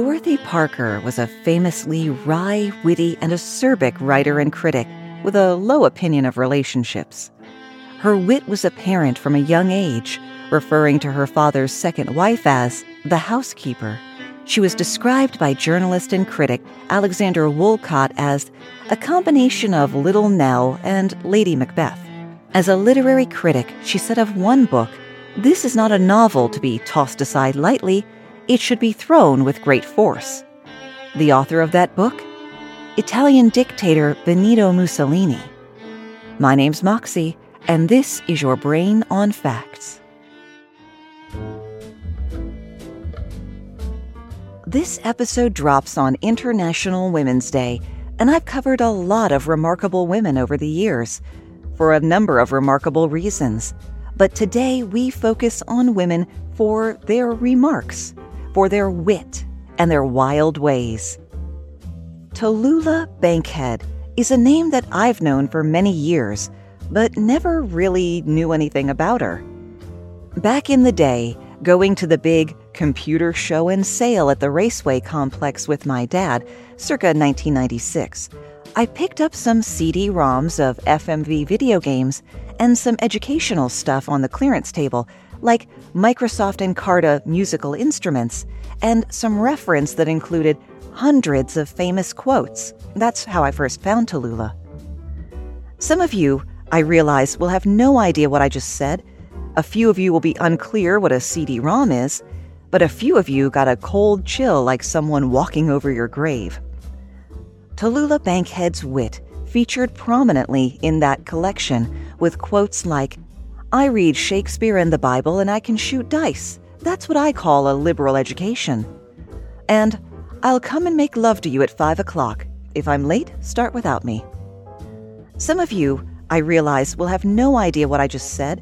Dorothy Parker was a famously wry, witty, and acerbic writer and critic with a low opinion of relationships. Her wit was apparent from a young age, referring to her father's second wife as the housekeeper. She was described by journalist and critic Alexander Woollcott as a combination of Little Nell and Lady Macbeth. As a literary critic, she said of one book, This is not a novel to be tossed aside lightly it should be thrown with great force. The author of that book? Italian dictator Benito Mussolini. My name's Moxie, and this is your Brain on Facts. This episode drops on International Women's Day, and I've covered a lot of remarkable women over the years, for a number of remarkable reasons. But today we focus on women for their remarks for their wit and their wild ways. Tallulah Bankhead is a name that I've known for many years, but never really knew anything about her. Back in the day, going to the big computer show and sale at the Raceway complex with my dad, circa 1996, I picked up some CD ROMs of FMV video games and some educational stuff on the clearance table like Microsoft and Encarta musical instruments, and some reference that included hundreds of famous quotes. That's how I first found Tallulah. Some of you, I realize, will have no idea what I just said. A few of you will be unclear what a CD ROM is, but a few of you got a cold chill like someone walking over your grave. Tallulah Bankhead's wit featured prominently in that collection, with quotes like, I read Shakespeare and the Bible and I can shoot dice. That's what I call a liberal education. And I'll come and make love to you at five o'clock. If I'm late, start without me. Some of you, I realize, will have no idea what I just said.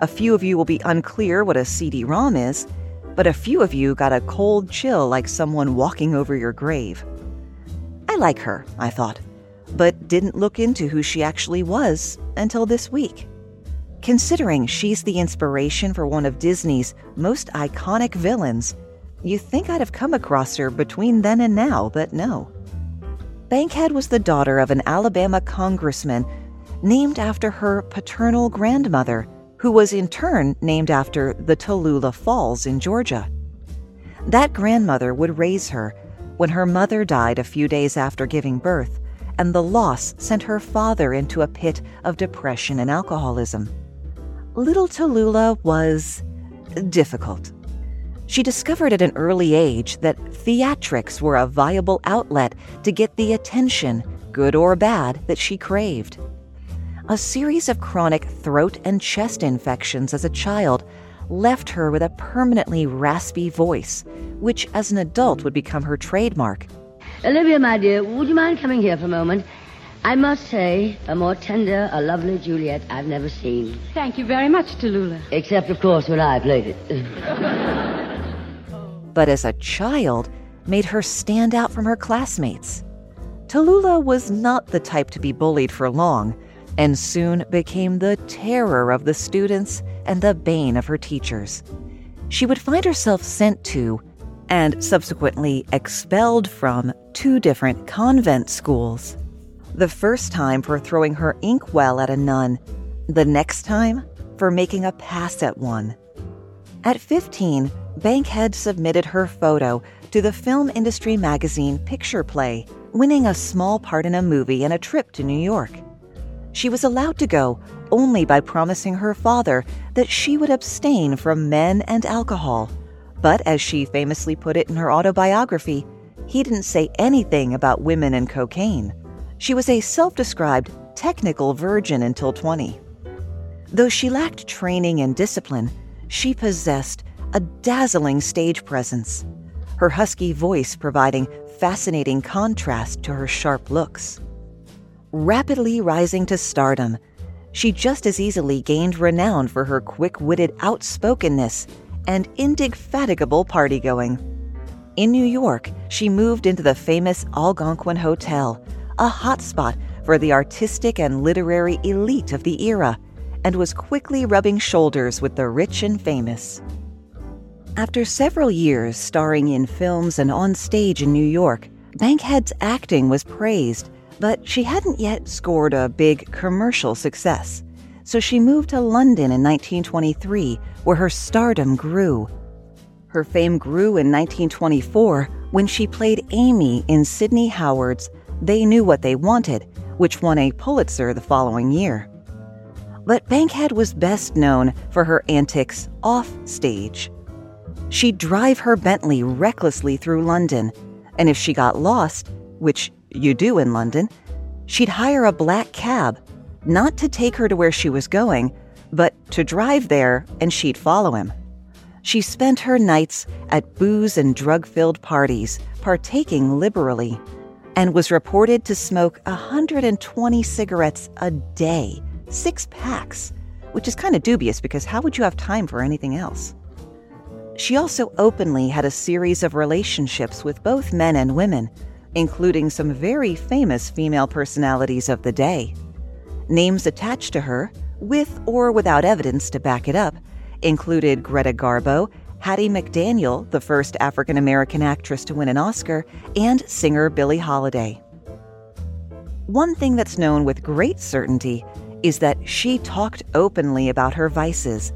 A few of you will be unclear what a CD ROM is, but a few of you got a cold chill like someone walking over your grave. I like her, I thought, but didn't look into who she actually was until this week. Considering she's the inspiration for one of Disney's most iconic villains, you think I'd have come across her between then and now, but no. Bankhead was the daughter of an Alabama congressman named after her paternal grandmother, who was in turn named after the Tallulah Falls in Georgia. That grandmother would raise her when her mother died a few days after giving birth, and the loss sent her father into a pit of depression and alcoholism little Tallulah was difficult. She discovered at an early age that theatrics were a viable outlet to get the attention, good or bad, that she craved. A series of chronic throat and chest infections as a child left her with a permanently raspy voice, which as an adult would become her trademark. Olivia, my dear, would you mind coming here for a moment? I must say, a more tender, a lovely Juliet I've never seen. Thank you very much, Tallulah. Except, of course, when I played it. but as a child, made her stand out from her classmates. Tallulah was not the type to be bullied for long, and soon became the terror of the students and the bane of her teachers. She would find herself sent to, and subsequently expelled from, two different convent schools. The first time for throwing her inkwell at a nun, the next time for making a pass at one. At 15, Bankhead submitted her photo to the film industry magazine Picture Play, winning a small part in a movie and a trip to New York. She was allowed to go only by promising her father that she would abstain from men and alcohol. But as she famously put it in her autobiography, he didn't say anything about women and cocaine. She was a self described technical virgin until 20. Though she lacked training and discipline, she possessed a dazzling stage presence, her husky voice providing fascinating contrast to her sharp looks. Rapidly rising to stardom, she just as easily gained renown for her quick witted outspokenness and indefatigable party going. In New York, she moved into the famous Algonquin Hotel, a hotspot for the artistic and literary elite of the era, and was quickly rubbing shoulders with the rich and famous. After several years starring in films and on stage in New York, Bankhead's acting was praised, but she hadn't yet scored a big commercial success. So she moved to London in 1923, where her stardom grew. Her fame grew in 1924 when she played Amy in Sidney Howard's They Knew What They Wanted, which won a Pulitzer the following year. But Bankhead was best known for her antics off stage. She'd drive her Bentley recklessly through London, and if she got lost, which you do in London, she'd hire a black cab, not to take her to where she was going, but to drive there and she'd follow him. She spent her nights at booze and drug filled parties, partaking liberally and was reported to smoke 120 cigarettes a day, six packs, which is kind of dubious because how would you have time for anything else? She also openly had a series of relationships with both men and women, including some very famous female personalities of the day. Names attached to her, with or without evidence to back it up, included Greta Garbo Hattie McDaniel, the first African American actress to win an Oscar, and singer Billie Holiday. One thing that's known with great certainty is that she talked openly about her vices,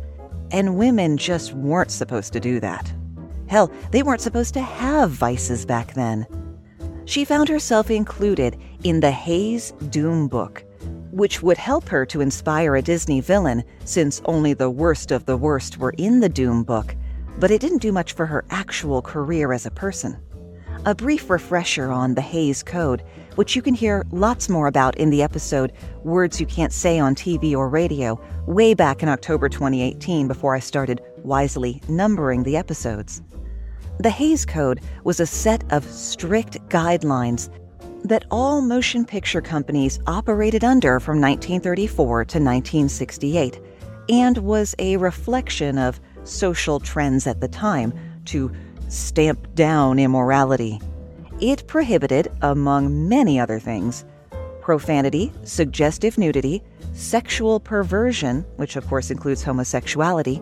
and women just weren't supposed to do that. Hell, they weren't supposed to have vices back then. She found herself included in the Hays Doom book, which would help her to inspire a Disney villain since only the worst of the worst were in the Doom book but it didn't do much for her actual career as a person. A brief refresher on the Hays Code, which you can hear lots more about in the episode Words You Can't Say on TV or Radio, way back in October 2018 before I started wisely numbering the episodes. The Hays Code was a set of strict guidelines that all motion picture companies operated under from 1934 to 1968 and was a reflection of social trends at the time to stamp down immorality. It prohibited, among many other things, profanity, suggestive nudity, sexual perversion, which of course includes homosexuality,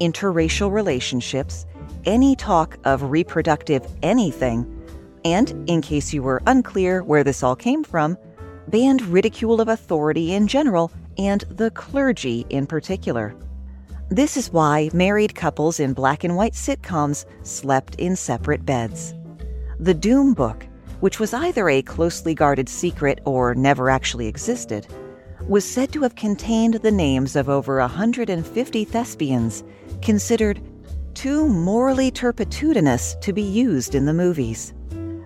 interracial relationships, any talk of reproductive anything, and, in case you were unclear where this all came from, banned ridicule of authority in general and the clergy in particular. This is why married couples in black and white sitcoms slept in separate beds. The Doom Book, which was either a closely guarded secret or never actually existed, was said to have contained the names of over 150 thespians considered too morally turpitudinous to be used in the movies.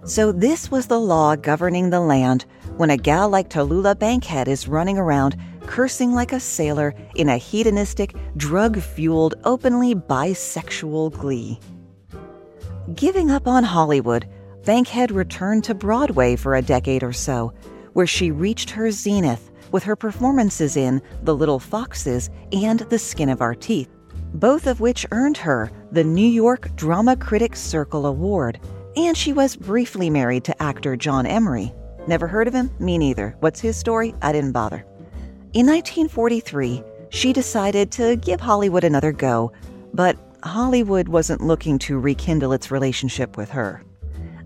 So, this was the law governing the land when a gal like Tallulah Bankhead is running around cursing like a sailor in a hedonistic, drug fueled, openly bisexual glee. Giving up on Hollywood, Bankhead returned to Broadway for a decade or so, where she reached her zenith with her performances in The Little Foxes and The Skin of Our Teeth, both of which earned her the New York Drama Critics Circle Award, and she was briefly married to actor John Emery. Never heard of him? Me neither. What's his story? I didn't bother. In 1943, she decided to give Hollywood another go, but Hollywood wasn't looking to rekindle its relationship with her.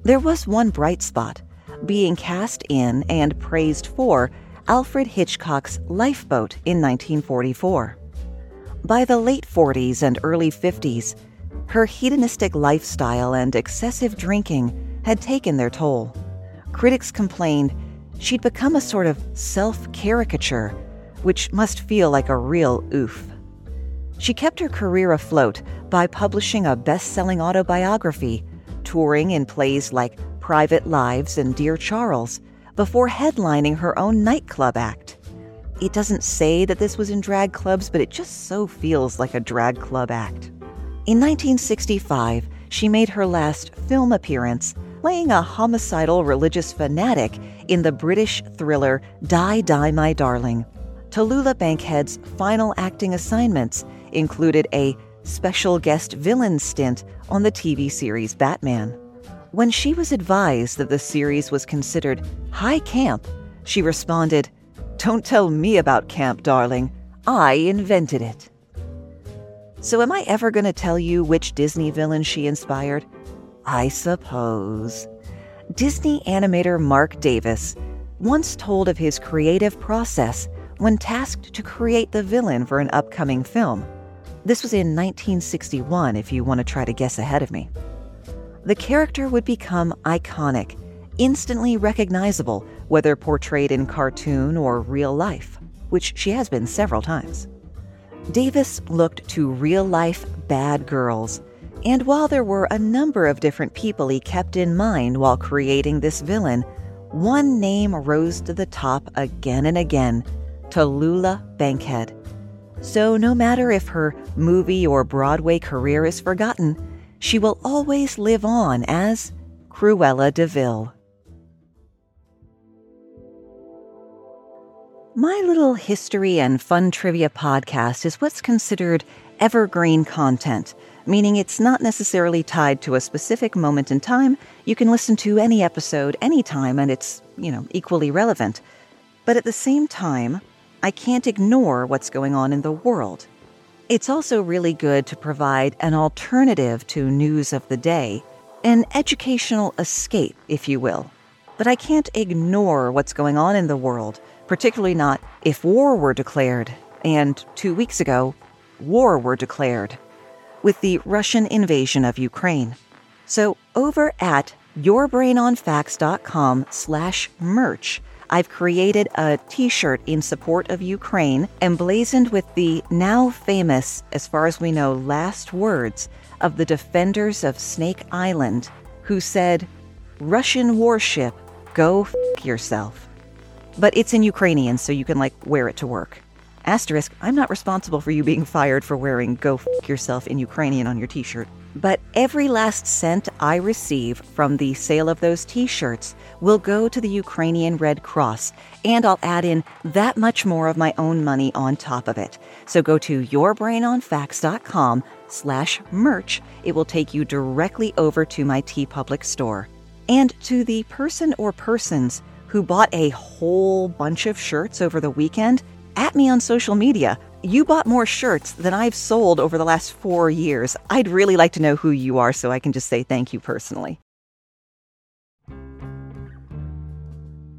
There was one bright spot being cast in and praised for Alfred Hitchcock's Lifeboat in 1944. By the late 40s and early 50s, her hedonistic lifestyle and excessive drinking had taken their toll. Critics complained she'd become a sort of self caricature which must feel like a real oof. She kept her career afloat by publishing a best selling autobiography, touring in plays like Private Lives and Dear Charles before headlining her own nightclub act. It doesn't say that this was in drag clubs, but it just so feels like a drag club act. In 1965, she made her last film appearance, playing a homicidal religious fanatic in the British thriller Die, Die, My Darling. Tallulah Bankhead's final acting assignments included a special guest villain stint on the TV series Batman. When she was advised that the series was considered high camp, she responded, Don't tell me about camp, darling. I invented it. So, am I ever going to tell you which Disney villain she inspired? I suppose. Disney animator Marc Davis once told of his creative process when tasked to create the villain for an upcoming film. This was in 1961, if you want to try to guess ahead of me. The character would become iconic, instantly recognizable, whether portrayed in cartoon or real life, which she has been several times. Davis looked to real life bad girls, and while there were a number of different people he kept in mind while creating this villain, one name rose to the top again and again Tallulah Bankhead. So, no matter if her movie or Broadway career is forgotten, she will always live on as Cruella de Vil. My little history and fun trivia podcast is what's considered evergreen content, meaning it's not necessarily tied to a specific moment in time. You can listen to any episode anytime and it's, you know, equally relevant. But at the same time, I can't ignore what's going on in the world. It's also really good to provide an alternative to news of the day, an educational escape, if you will. But I can't ignore what's going on in the world, particularly not if war were declared. And two weeks ago, war were declared with the Russian invasion of Ukraine. So over at yourbrainonfacts.com slash merch, I've created a t shirt in support of Ukraine, emblazoned with the now famous, as far as we know, last words of the defenders of Snake Island, who said, Russian warship, go f yourself. But it's in Ukrainian, so you can like wear it to work. Asterisk, I'm not responsible for you being fired for wearing go f yourself in Ukrainian on your t shirt. But every last cent I receive from the sale of those t shirts will go to the Ukrainian Red Cross, and I'll add in that much more of my own money on top of it. So go to yourbrainonfacts.com slash merch. It will take you directly over to my TeePublic store. And to the person or persons who bought a whole bunch of shirts over the weekend, at me on social media. You bought more shirts than I've sold over the last four years. I'd really like to know who you are so I can just say thank you personally.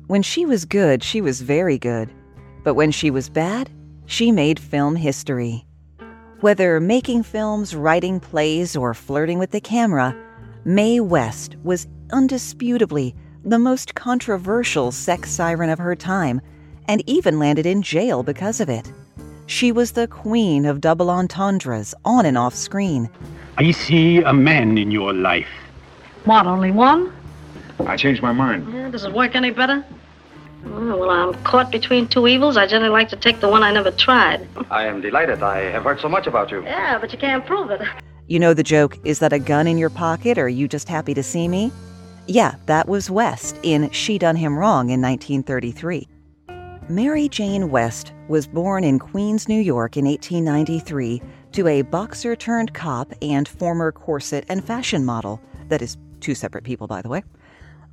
When she was good, she was very good. But when she was bad, she made film history. Whether making films, writing plays, or flirting with the camera, Mae West was undisputably the most controversial sex siren of her time and even landed in jail because of it. She was the queen of double entendres on and off screen. I see a man in your life. What, only one? I changed my mind. Yeah, does it work any better? Oh, well, I'm caught between two evils. I generally like to take the one I never tried. I am delighted. I have heard so much about you. Yeah, but you can't prove it. You know the joke, is that a gun in your pocket or are you just happy to see me? Yeah, that was West in She Done Him Wrong in 1933. Mary Jane West was born in Queens, New York in 1893 to a boxer turned cop and former corset and fashion model. That is, two separate people, by the way.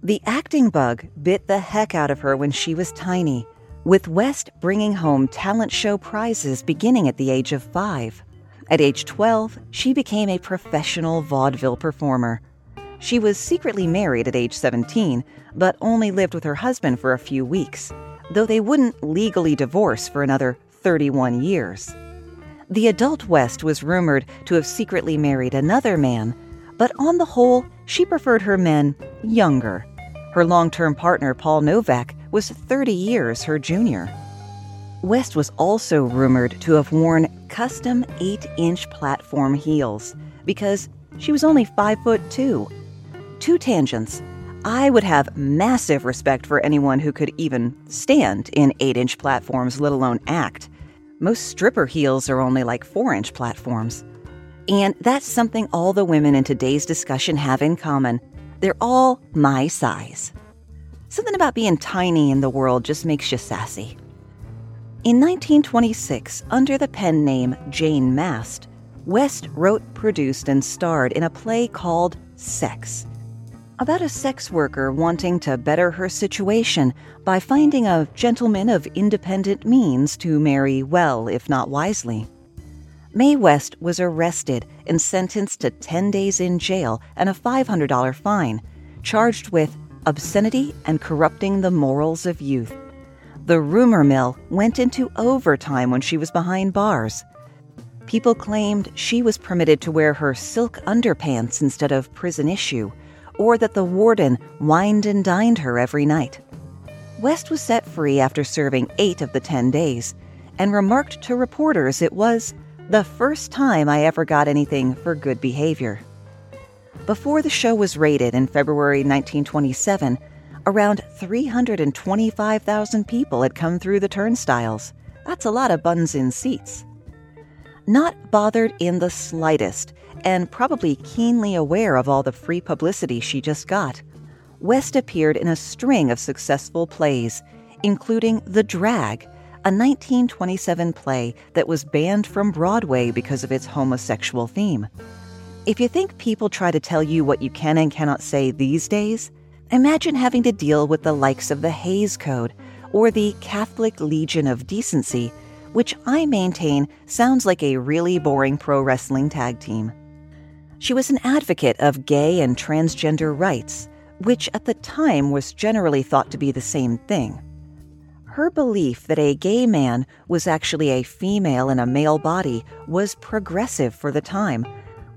The acting bug bit the heck out of her when she was tiny, with West bringing home talent show prizes beginning at the age of five. At age 12, she became a professional vaudeville performer. She was secretly married at age 17, but only lived with her husband for a few weeks though they wouldn't legally divorce for another 31 years. The adult West was rumored to have secretly married another man, but on the whole, she preferred her men younger. Her long term partner, Paul Novak, was 30 years her junior. West was also rumored to have worn custom 8 inch platform heels because she was only 5 foot 2. Two tangents. I would have massive respect for anyone who could even stand in 8 inch platforms, let alone act. Most stripper heels are only like 4 inch platforms. And that's something all the women in today's discussion have in common. They're all my size. Something about being tiny in the world just makes you sassy. In 1926, under the pen name Jane Mast, West wrote, produced, and starred in a play called Sex about a sex worker wanting to better her situation by finding a gentleman of independent means to marry well, if not wisely. Mae West was arrested and sentenced to 10 days in jail and a $500 fine, charged with obscenity and corrupting the morals of youth. The rumor mill went into overtime when she was behind bars. People claimed she was permitted to wear her silk underpants instead of prison issue or that the warden wined and dined her every night. West was set free after serving eight of the ten days and remarked to reporters it was the first time I ever got anything for good behavior. Before the show was rated in February 1927, around 325,000 people had come through the turnstiles. That's a lot of buns in seats. Not bothered in the slightest and probably keenly aware of all the free publicity she just got, West appeared in a string of successful plays, including The Drag, a 1927 play that was banned from Broadway because of its homosexual theme. If you think people try to tell you what you can and cannot say these days, imagine having to deal with the likes of the Hays Code or the Catholic Legion of Decency, which I maintain sounds like a really boring pro wrestling tag team. She was an advocate of gay and transgender rights, which at the time was generally thought to be the same thing. Her belief that a gay man was actually a female in a male body was progressive for the time,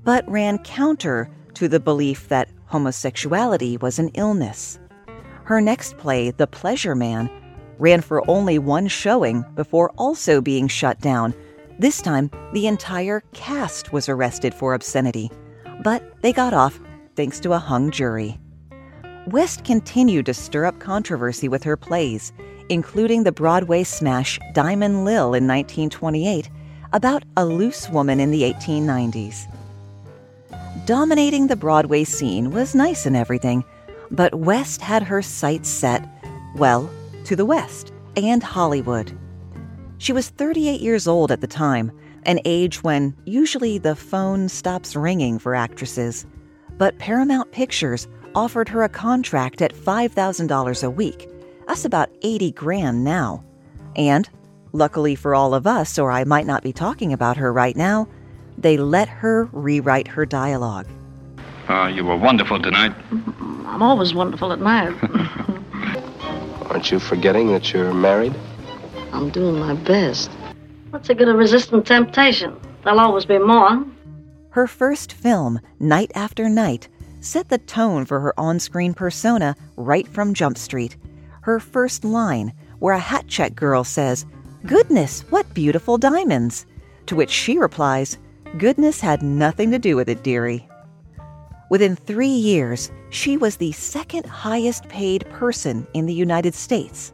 but ran counter to the belief that homosexuality was an illness. Her next play, The Pleasure Man, ran for only one showing before also being shut down. This time, the entire cast was arrested for obscenity but they got off thanks to a hung jury. West continued to stir up controversy with her plays, including the Broadway smash Diamond Lil in 1928 about a loose woman in the 1890s. Dominating the Broadway scene was nice and everything, but West had her sights set, well, to the West and Hollywood. She was 38 years old at the time an age when usually the phone stops ringing for actresses. But Paramount Pictures offered her a contract at $5,000 a week. That's about 80 grand now. And, luckily for all of us, or I might not be talking about her right now, they let her rewrite her dialogue. Uh, you were wonderful tonight. I'm always wonderful at night. Aren't you forgetting that you're married? I'm doing my best. What's the good of resisting temptation? There'll always be more. Her first film, Night After Night, set the tone for her on screen persona right from Jump Street. Her first line, where a hat check girl says, Goodness, what beautiful diamonds! To which she replies, Goodness had nothing to do with it, dearie. Within three years, she was the second highest paid person in the United States.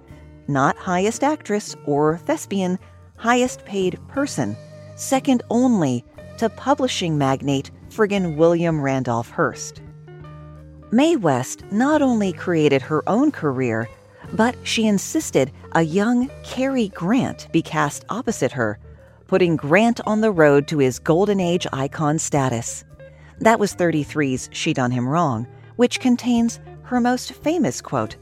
Not highest actress or thespian, highest paid person, second only to publishing magnate friggin' William Randolph Hearst. Mae West not only created her own career, but she insisted a young Cary Grant be cast opposite her, putting Grant on the road to his golden age icon status. That was 33's She Done Him Wrong, which contains her most famous quote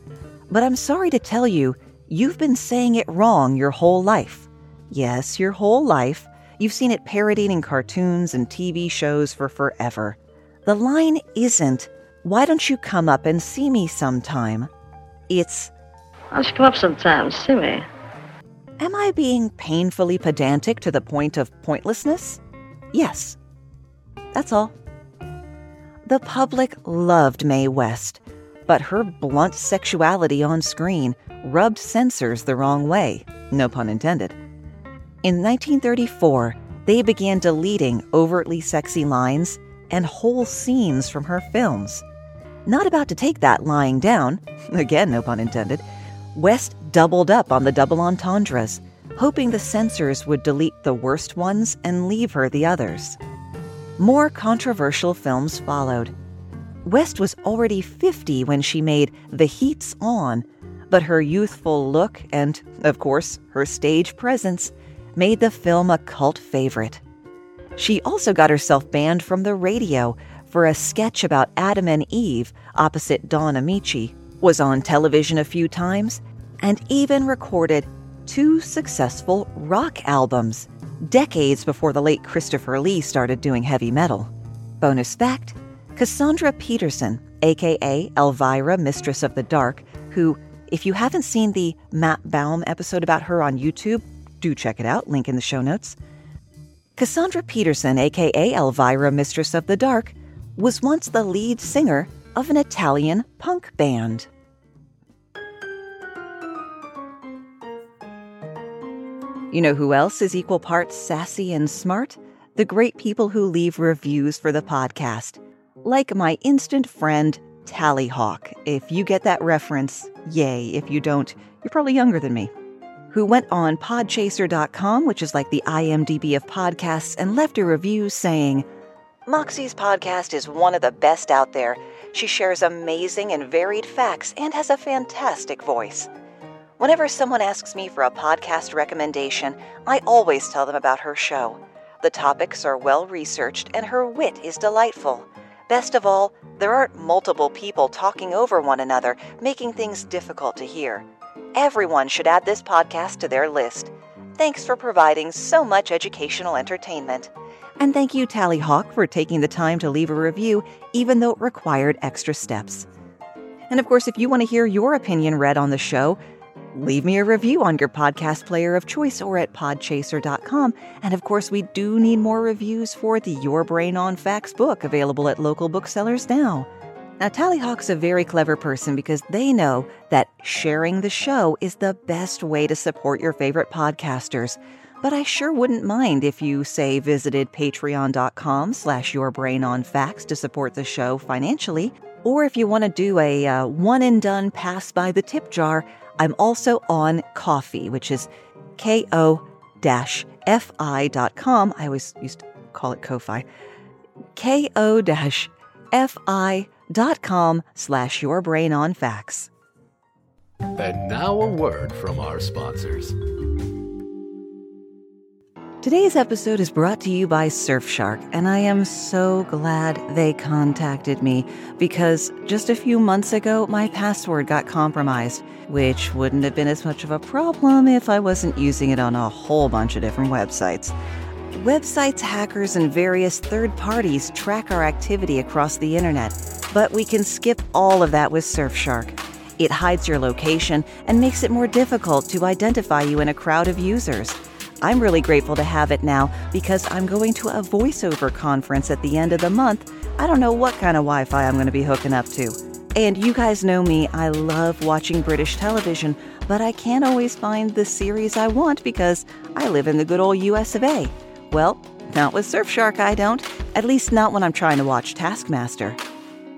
But I'm sorry to tell you, you've been saying it wrong your whole life. Yes, your whole life. You've seen it parodied in cartoons and TV shows for forever. The line isn't, why don't you come up and see me sometime? It's, Why don't you come up sometime, see me? am I being painfully pedantic to the point of pointlessness? Yes. That's all. The public loved Mae West, but her blunt sexuality on screen rubbed censors the wrong way, no pun intended. In 1934, they began deleting overtly sexy lines and whole scenes from her films. Not about to take that lying down, again, no pun intended, West doubled up on the double entendres, hoping the censors would delete the worst ones and leave her the others. More controversial films followed. West was already 50 when she made The Heat's On, but her youthful look and, of course, her stage presence made the film a cult favorite. She also got herself banned from the radio for a sketch about Adam and Eve opposite Don Ameche, was on television a few times, and even recorded two successful rock albums, decades before the late Christopher Lee started doing heavy metal. Bonus fact Cassandra Peterson, aka Elvira, Mistress of the Dark, who, if you haven't seen the Matt Baum episode about her on YouTube, do check it out, link in the show notes. Cassandra Peterson, aka Elvira, Mistress of the Dark, was once the lead singer of an Italian punk band. You know who else is equal parts sassy and smart? The great people who leave reviews for the podcast. Like my instant friend, Tallyhawk. If you get that reference, yay. If you don't, you're probably younger than me. Who went on podchaser.com, which is like the IMDb of podcasts, and left a review saying, Moxie's podcast is one of the best out there. She shares amazing and varied facts and has a fantastic voice. Whenever someone asks me for a podcast recommendation, I always tell them about her show. The topics are well researched and her wit is delightful. Best of all, there aren't multiple people talking over one another, making things difficult to hear. Everyone should add this podcast to their list. Thanks for providing so much educational entertainment. And thank you, Tally Hawk, for taking the time to leave a review, even though it required extra steps. And of course, if you want to hear your opinion read on the show, leave me a review on your podcast player of choice or at podchaser.com. And of course, we do need more reviews for the Your Brain on Facts book available at local booksellers now. Now, Tallyhawk's a very clever person because they know that sharing the show is the best way to support your favorite podcasters. But I sure wouldn't mind if you, say, visited patreon.com slash yourbrainonfacts to support the show financially. Or if you want to do a uh, one and done pass by the tip jar, I'm also on Ko-fi, which is ko fi.com. I always used to call it Ko-fi. ko fi.com slash your brain on facts. And now a word from our sponsors. Today's episode is brought to you by Surfshark, and I am so glad they contacted me because just a few months ago, my password got compromised, which wouldn't have been as much of a problem if I wasn't using it on a whole bunch of different websites. Websites, hackers, and various third parties track our activity across the internet, but we can skip all of that with Surfshark. It hides your location and makes it more difficult to identify you in a crowd of users. I'm really grateful to have it now because I'm going to a voiceover conference at the end of the month. I don't know what kind of Wi Fi I'm going to be hooking up to. And you guys know me, I love watching British television, but I can't always find the series I want because I live in the good old US of A. Well, not with Surfshark, I don't. At least not when I'm trying to watch Taskmaster.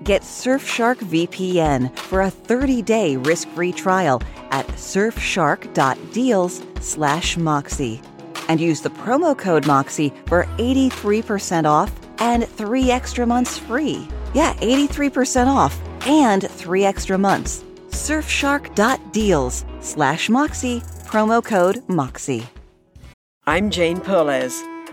Get Surfshark VPN for a 30-day risk-free trial at surfshark.deals slash moxie and use the promo code MOXIE for 83% off and three extra months free. Yeah, 83% off and three extra months. Surfshark.deals slash MOXIE, promo code MOXIE. I'm Jane Perlez,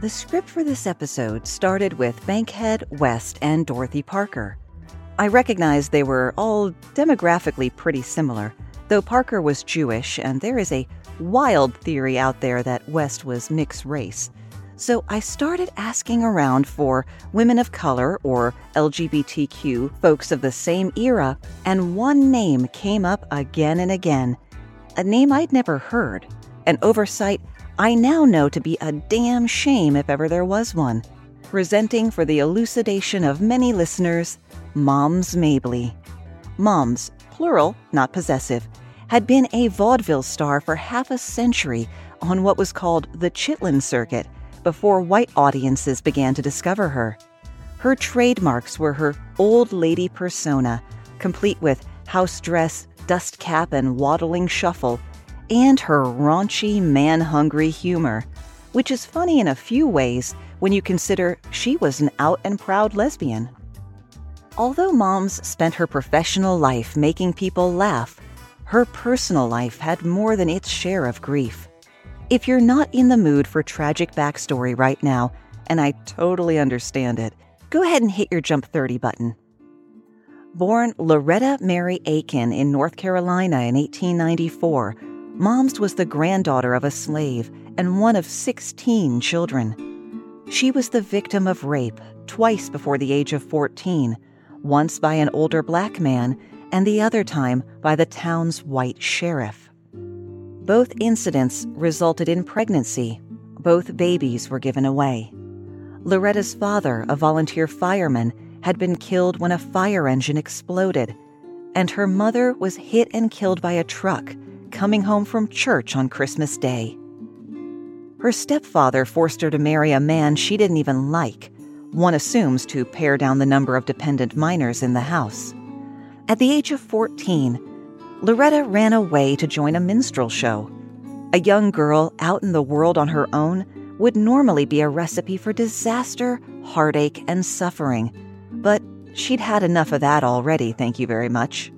The script for this episode started with Bankhead West and Dorothy Parker. I recognized they were all demographically pretty similar, though Parker was Jewish, and there is a wild theory out there that West was mixed race. So I started asking around for women of color or LGBTQ folks of the same era, and one name came up again and again. A name I'd never heard, an oversight I now know to be a damn shame if ever there was one. Presenting for the elucidation of many listeners, Moms Mabley. Moms, plural, not possessive, had been a vaudeville star for half a century on what was called the Chitlin Circuit before white audiences began to discover her. Her trademarks were her old lady persona, complete with house dress, dust cap, and waddling shuffle, and her raunchy, man hungry humor, which is funny in a few ways when you consider she was an out and proud lesbian. Although Moms spent her professional life making people laugh, her personal life had more than its share of grief. If you're not in the mood for tragic backstory right now, and I totally understand it, go ahead and hit your Jump 30 button. Born Loretta Mary Aiken in North Carolina in 1894, Moms was the granddaughter of a slave and one of 16 children. She was the victim of rape twice before the age of 14, once by an older black man and the other time by the town's white sheriff. Both incidents resulted in pregnancy. Both babies were given away. Loretta's father, a volunteer fireman, had been killed when a fire engine exploded, and her mother was hit and killed by a truck coming home from church on Christmas Day. Her stepfather forced her to marry a man she didn't even like, one assumes to pare down the number of dependent minors in the house. At the age of 14, Loretta ran away to join a minstrel show. A young girl out in the world on her own would normally be a recipe for disaster, heartache, and suffering. But she'd had enough of that already, thank you very much.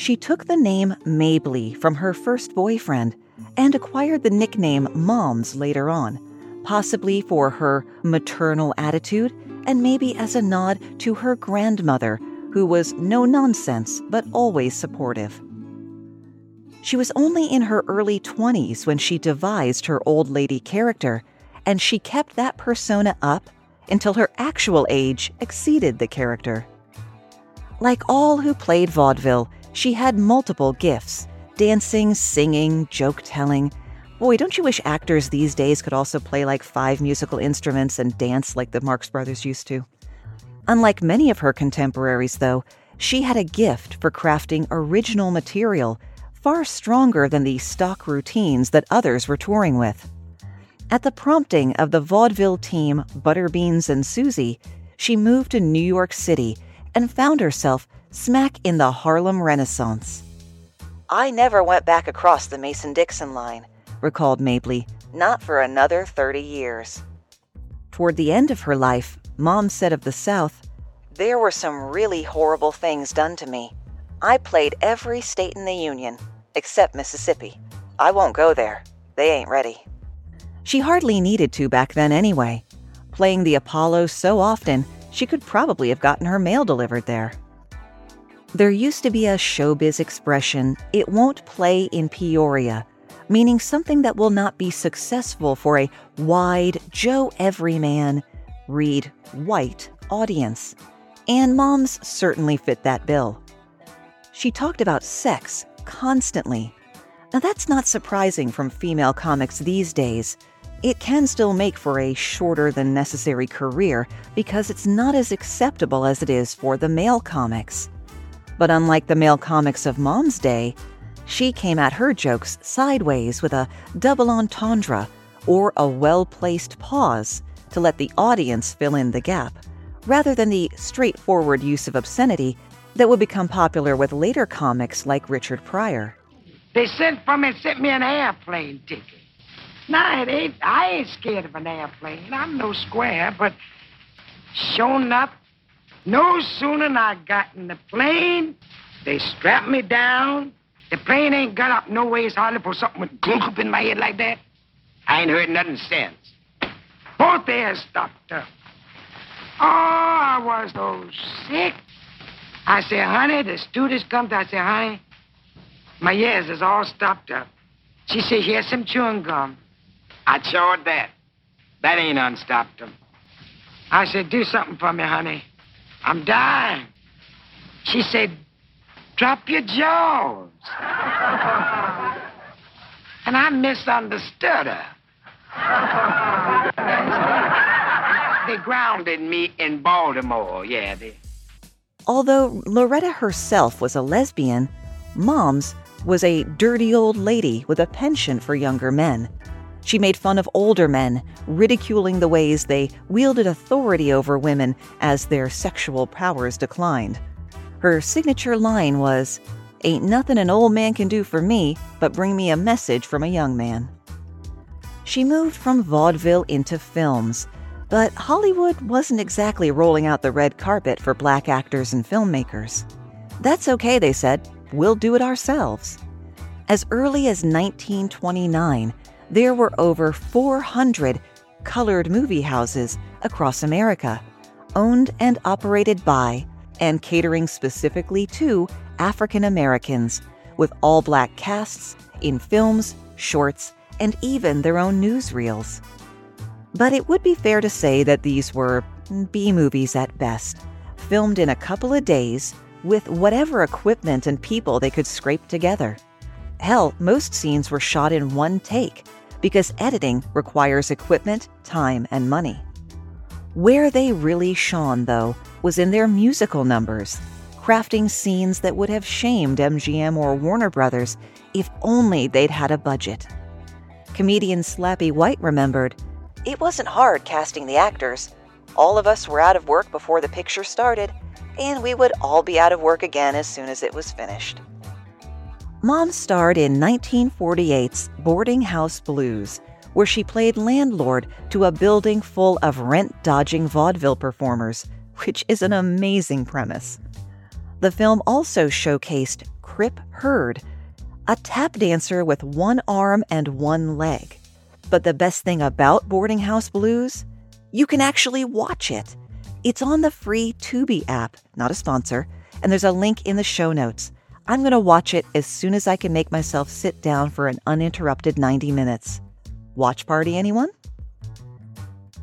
She took the name Mabley from her first boyfriend and acquired the nickname Moms later on, possibly for her maternal attitude and maybe as a nod to her grandmother, who was no nonsense but always supportive. She was only in her early 20s when she devised her old lady character, and she kept that persona up until her actual age exceeded the character. Like all who played vaudeville, she had multiple gifts dancing, singing, joke telling. Boy, don't you wish actors these days could also play like five musical instruments and dance like the Marx Brothers used to? Unlike many of her contemporaries, though, she had a gift for crafting original material far stronger than the stock routines that others were touring with. At the prompting of the vaudeville team Butterbeans and Susie, she moved to New York City and found herself smack in the Harlem Renaissance. I never went back across the Mason Dixon line, recalled Mabley, not for another 30 years. Toward the end of her life, Mom said of the South, There were some really horrible things done to me. I played every state in the Union, except Mississippi. I won't go there. They ain't ready. She hardly needed to back then anyway. Playing the Apollo so often, she could probably have gotten her mail delivered there. There used to be a showbiz expression, it won't play in Peoria, meaning something that will not be successful for a wide, Joe Everyman, read white audience. And moms certainly fit that bill. She talked about sex constantly. Now, that's not surprising from female comics these days. It can still make for a shorter than necessary career because it's not as acceptable as it is for the male comics. But unlike the male comics of Mom's day, she came at her jokes sideways with a double entendre or a well placed pause to let the audience fill in the gap, rather than the straightforward use of obscenity that would become popular with later comics like Richard Pryor. They sent for me and sent me an airplane ticket. Now, it ain't, I ain't scared of an airplane. I'm no square, but sure enough, no sooner than I got in the plane, they strapped me down. The plane ain't got up no ways hardly for something would glunk up in my head like that. I ain't heard nothing since. Both ears stopped up. Oh, I was so sick. I said, honey, the stewardess comes. I said, honey, my ears is all stopped up. She said, here's some chewing gum. I chewed that. That ain't unstopped them. I said, do something for me, honey. I'm dying. She said, drop your jaws. and I misunderstood her. they grounded me in Baltimore, yeah. They... Although Loretta herself was a lesbian, Mom's was a dirty old lady with a penchant for younger men. She made fun of older men, ridiculing the ways they wielded authority over women as their sexual powers declined. Her signature line was, Ain't nothing an old man can do for me but bring me a message from a young man. She moved from vaudeville into films, but Hollywood wasn't exactly rolling out the red carpet for black actors and filmmakers. That's okay, they said. We'll do it ourselves. As early as 1929, there were over 400 colored movie houses across America, owned and operated by and catering specifically to African Americans, with all black casts in films, shorts, and even their own newsreels. But it would be fair to say that these were B movies at best, filmed in a couple of days with whatever equipment and people they could scrape together. Hell, most scenes were shot in one take because editing requires equipment, time, and money. Where they really shone, though, was in their musical numbers, crafting scenes that would have shamed MGM or Warner Brothers if only they'd had a budget. Comedian Slappy White remembered It wasn't hard casting the actors. All of us were out of work before the picture started, and we would all be out of work again as soon as it was finished. Mom starred in 1948's Boarding House Blues, where she played landlord to a building full of rent dodging vaudeville performers, which is an amazing premise. The film also showcased Crip Heard, a tap dancer with one arm and one leg. But the best thing about Boarding House Blues? You can actually watch it. It's on the free Tubi app, not a sponsor, and there's a link in the show notes. I'm going to watch it as soon as I can make myself sit down for an uninterrupted 90 minutes. Watch party, anyone?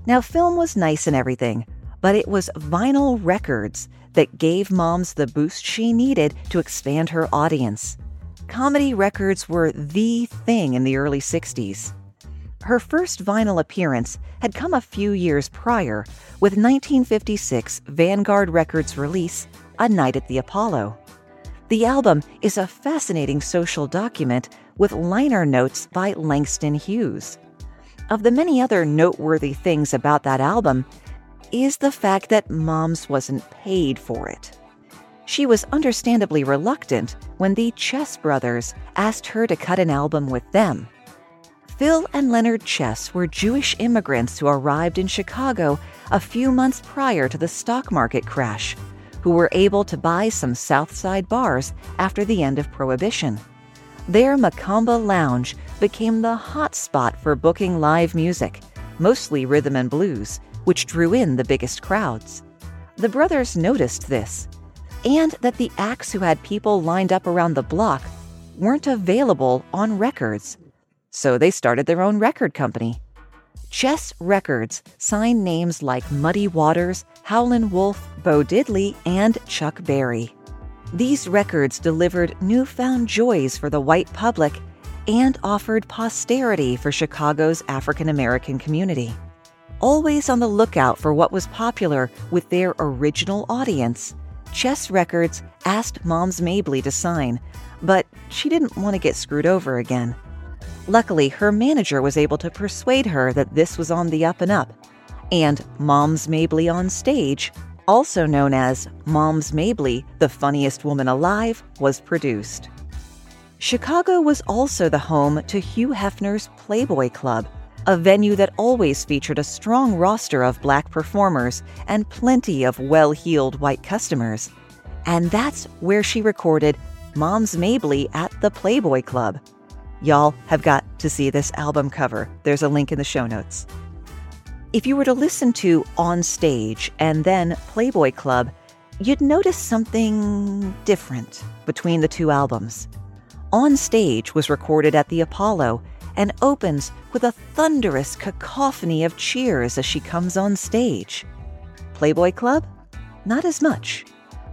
Now, film was nice and everything, but it was vinyl records that gave moms the boost she needed to expand her audience. Comedy records were the thing in the early 60s. Her first vinyl appearance had come a few years prior with 1956 Vanguard Records' release, A Night at the Apollo. The album is a fascinating social document with liner notes by Langston Hughes. Of the many other noteworthy things about that album is the fact that Moms wasn't paid for it. She was understandably reluctant when the Chess brothers asked her to cut an album with them. Phil and Leonard Chess were Jewish immigrants who arrived in Chicago a few months prior to the stock market crash who were able to buy some South Side bars after the end of Prohibition. Their Macomba Lounge became the hot spot for booking live music, mostly rhythm and blues, which drew in the biggest crowds. The brothers noticed this, and that the acts who had people lined up around the block weren't available on records. So they started their own record company. Chess Records signed names like Muddy Waters, Howlin' Wolf, Bo Diddley, and Chuck Berry. These records delivered newfound joys for the white public and offered posterity for Chicago's African American community. Always on the lookout for what was popular with their original audience, Chess Records asked Moms Mabley to sign, but she didn't want to get screwed over again. Luckily, her manager was able to persuade her that this was on the up and up, and Moms Mabley on stage, also known as Moms Mabley, the funniest woman alive, was produced. Chicago was also the home to Hugh Hefner's Playboy Club, a venue that always featured a strong roster of black performers and plenty of well heeled white customers. And that's where she recorded Moms Mabley at the Playboy Club. Y'all have got to see this album cover. There's a link in the show notes. If you were to listen to On Stage and then Playboy Club, you'd notice something different between the two albums. On Stage was recorded at the Apollo and opens with a thunderous cacophony of cheers as she comes on stage. Playboy Club? Not as much,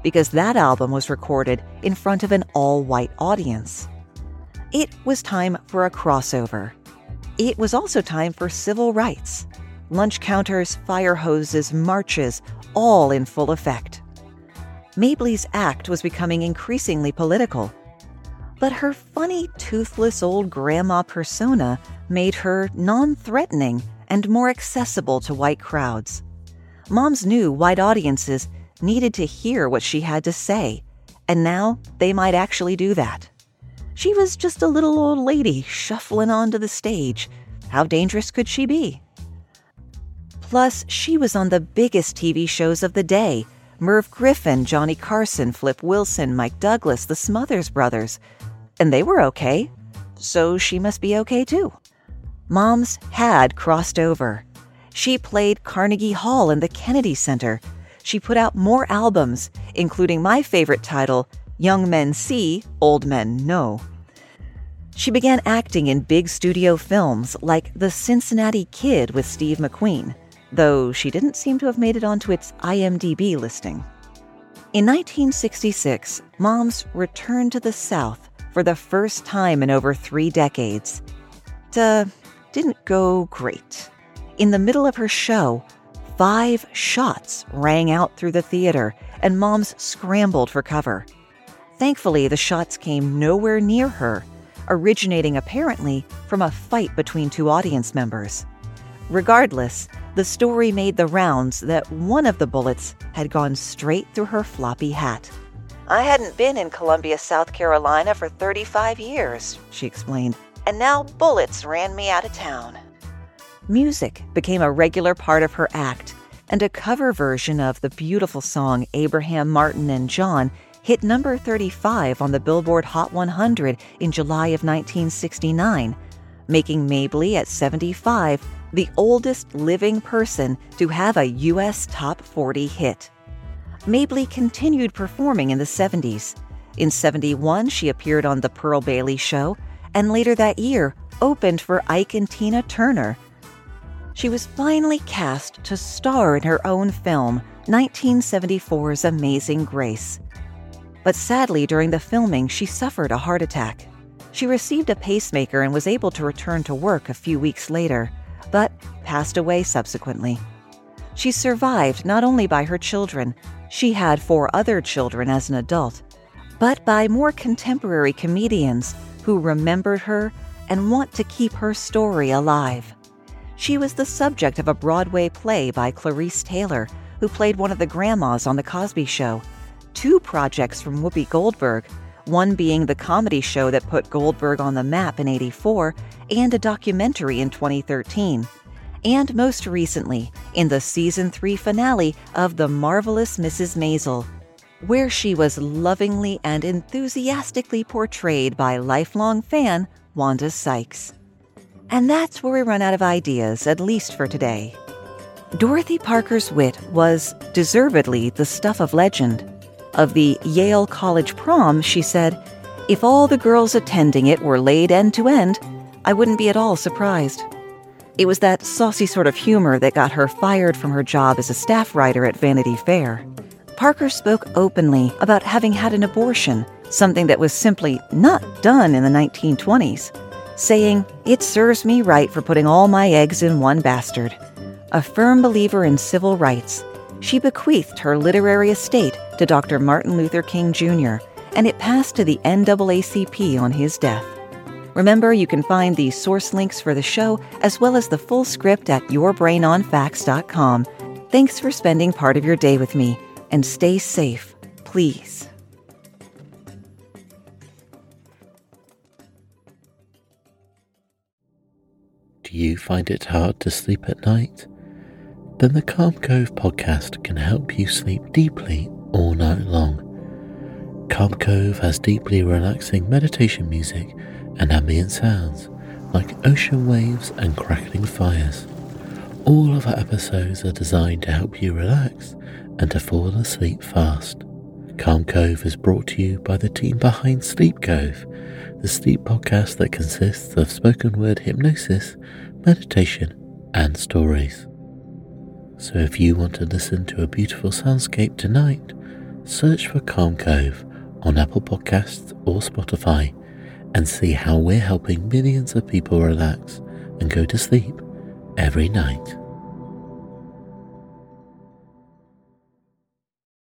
because that album was recorded in front of an all white audience. It was time for a crossover. It was also time for civil rights. Lunch counters, fire hoses, marches, all in full effect. Mabley's act was becoming increasingly political but her funny, toothless old grandma persona made her non threatening and more accessible to white crowds. Moms knew white audiences needed to hear what she had to say, and now they might actually do that. She was just a little old lady shuffling onto the stage. How dangerous could she be? Plus, she was on the biggest TV shows of the day Merv Griffin, Johnny Carson, Flip Wilson, Mike Douglas, the Smothers Brothers, and they were okay, so she must be okay too. Moms had crossed over. She played Carnegie Hall and the Kennedy Center. She put out more albums, including my favorite title, Young Men Si, Old Men No. She began acting in big studio films like The Cincinnati Kid with Steve McQueen, though she didn't seem to have made it onto its IMDb listing. In 1966, Moms returned to the South for the first time in over three decades. Duh, didn't go great. In the middle of her show, five shots rang out through the theater, and moms scrambled for cover. Thankfully, the shots came nowhere near her, originating apparently from a fight between two audience members. Regardless, the story made the rounds that one of the bullets had gone straight through her floppy hat. I hadn't been in Columbia, South Carolina for 35 years, she explained, and now bullets ran me out of town. Music became a regular part of her act, and a cover version of the beautiful song Abraham Martin and John hit number 35 on the Billboard Hot 100 in July of 1969, making Mabley at 75 the oldest living person to have a U.S. Top 40 hit. Mabley continued performing in the 70s. In 71, she appeared on The Pearl Bailey Show, and later that year opened for Ike and Tina Turner. She was finally cast to star in her own film, 1974's Amazing Grace. But sadly, during the filming, she suffered a heart attack. She received a pacemaker and was able to return to work a few weeks later, but passed away subsequently. She survived not only by her children, she had four other children as an adult, but by more contemporary comedians who remembered her and want to keep her story alive. She was the subject of a Broadway play by Clarice Taylor, who played one of the grandmas on The Cosby Show, two projects from Whoopi Goldberg, one being the comedy show that put Goldberg on the map in 84, and a documentary in 2013 and most recently in the season 3 finale of The Marvelous Mrs. Maisel. where she was lovingly and enthusiastically portrayed by lifelong fan Wanda Sykes. And that's where we run out of ideas, at least for today. Dorothy Parker's wit was deservedly the stuff of legend. Of the Yale College prom, she said, If all the girls attending it were laid end to end, I wouldn't be at all surprised. It was that saucy sort of humor that got her fired from her job as a staff writer at Vanity Fair. Parker spoke openly about having had an abortion, something that was simply not done in the 1920s, saying, It serves me right for putting all my eggs in one bastard. A firm believer in civil rights, she bequeathed her literary estate to Dr. Martin Luther King Jr., and it passed to the NAACP on his death. Remember, you can find the source links for the show as well as the full script at yourbrainonfacts.com. Thanks for spending part of your day with me, and stay safe, please. Do you find it hard to sleep at night? Then the Calm Cove podcast can help you sleep deeply all night long. Calm Cove has deeply relaxing meditation music and ambient sounds like ocean waves and crackling fires. All of our episodes are designed to help you relax and to fall asleep fast. Calm Cove is brought to you by the team behind Sleep Cove, the sleep podcast that consists of spoken word hypnosis, meditation, and stories. So if you want to listen to a beautiful soundscape tonight, search for Calm Cove on Apple Podcasts or Spotify and see how we're helping millions of people relax and go to sleep every night.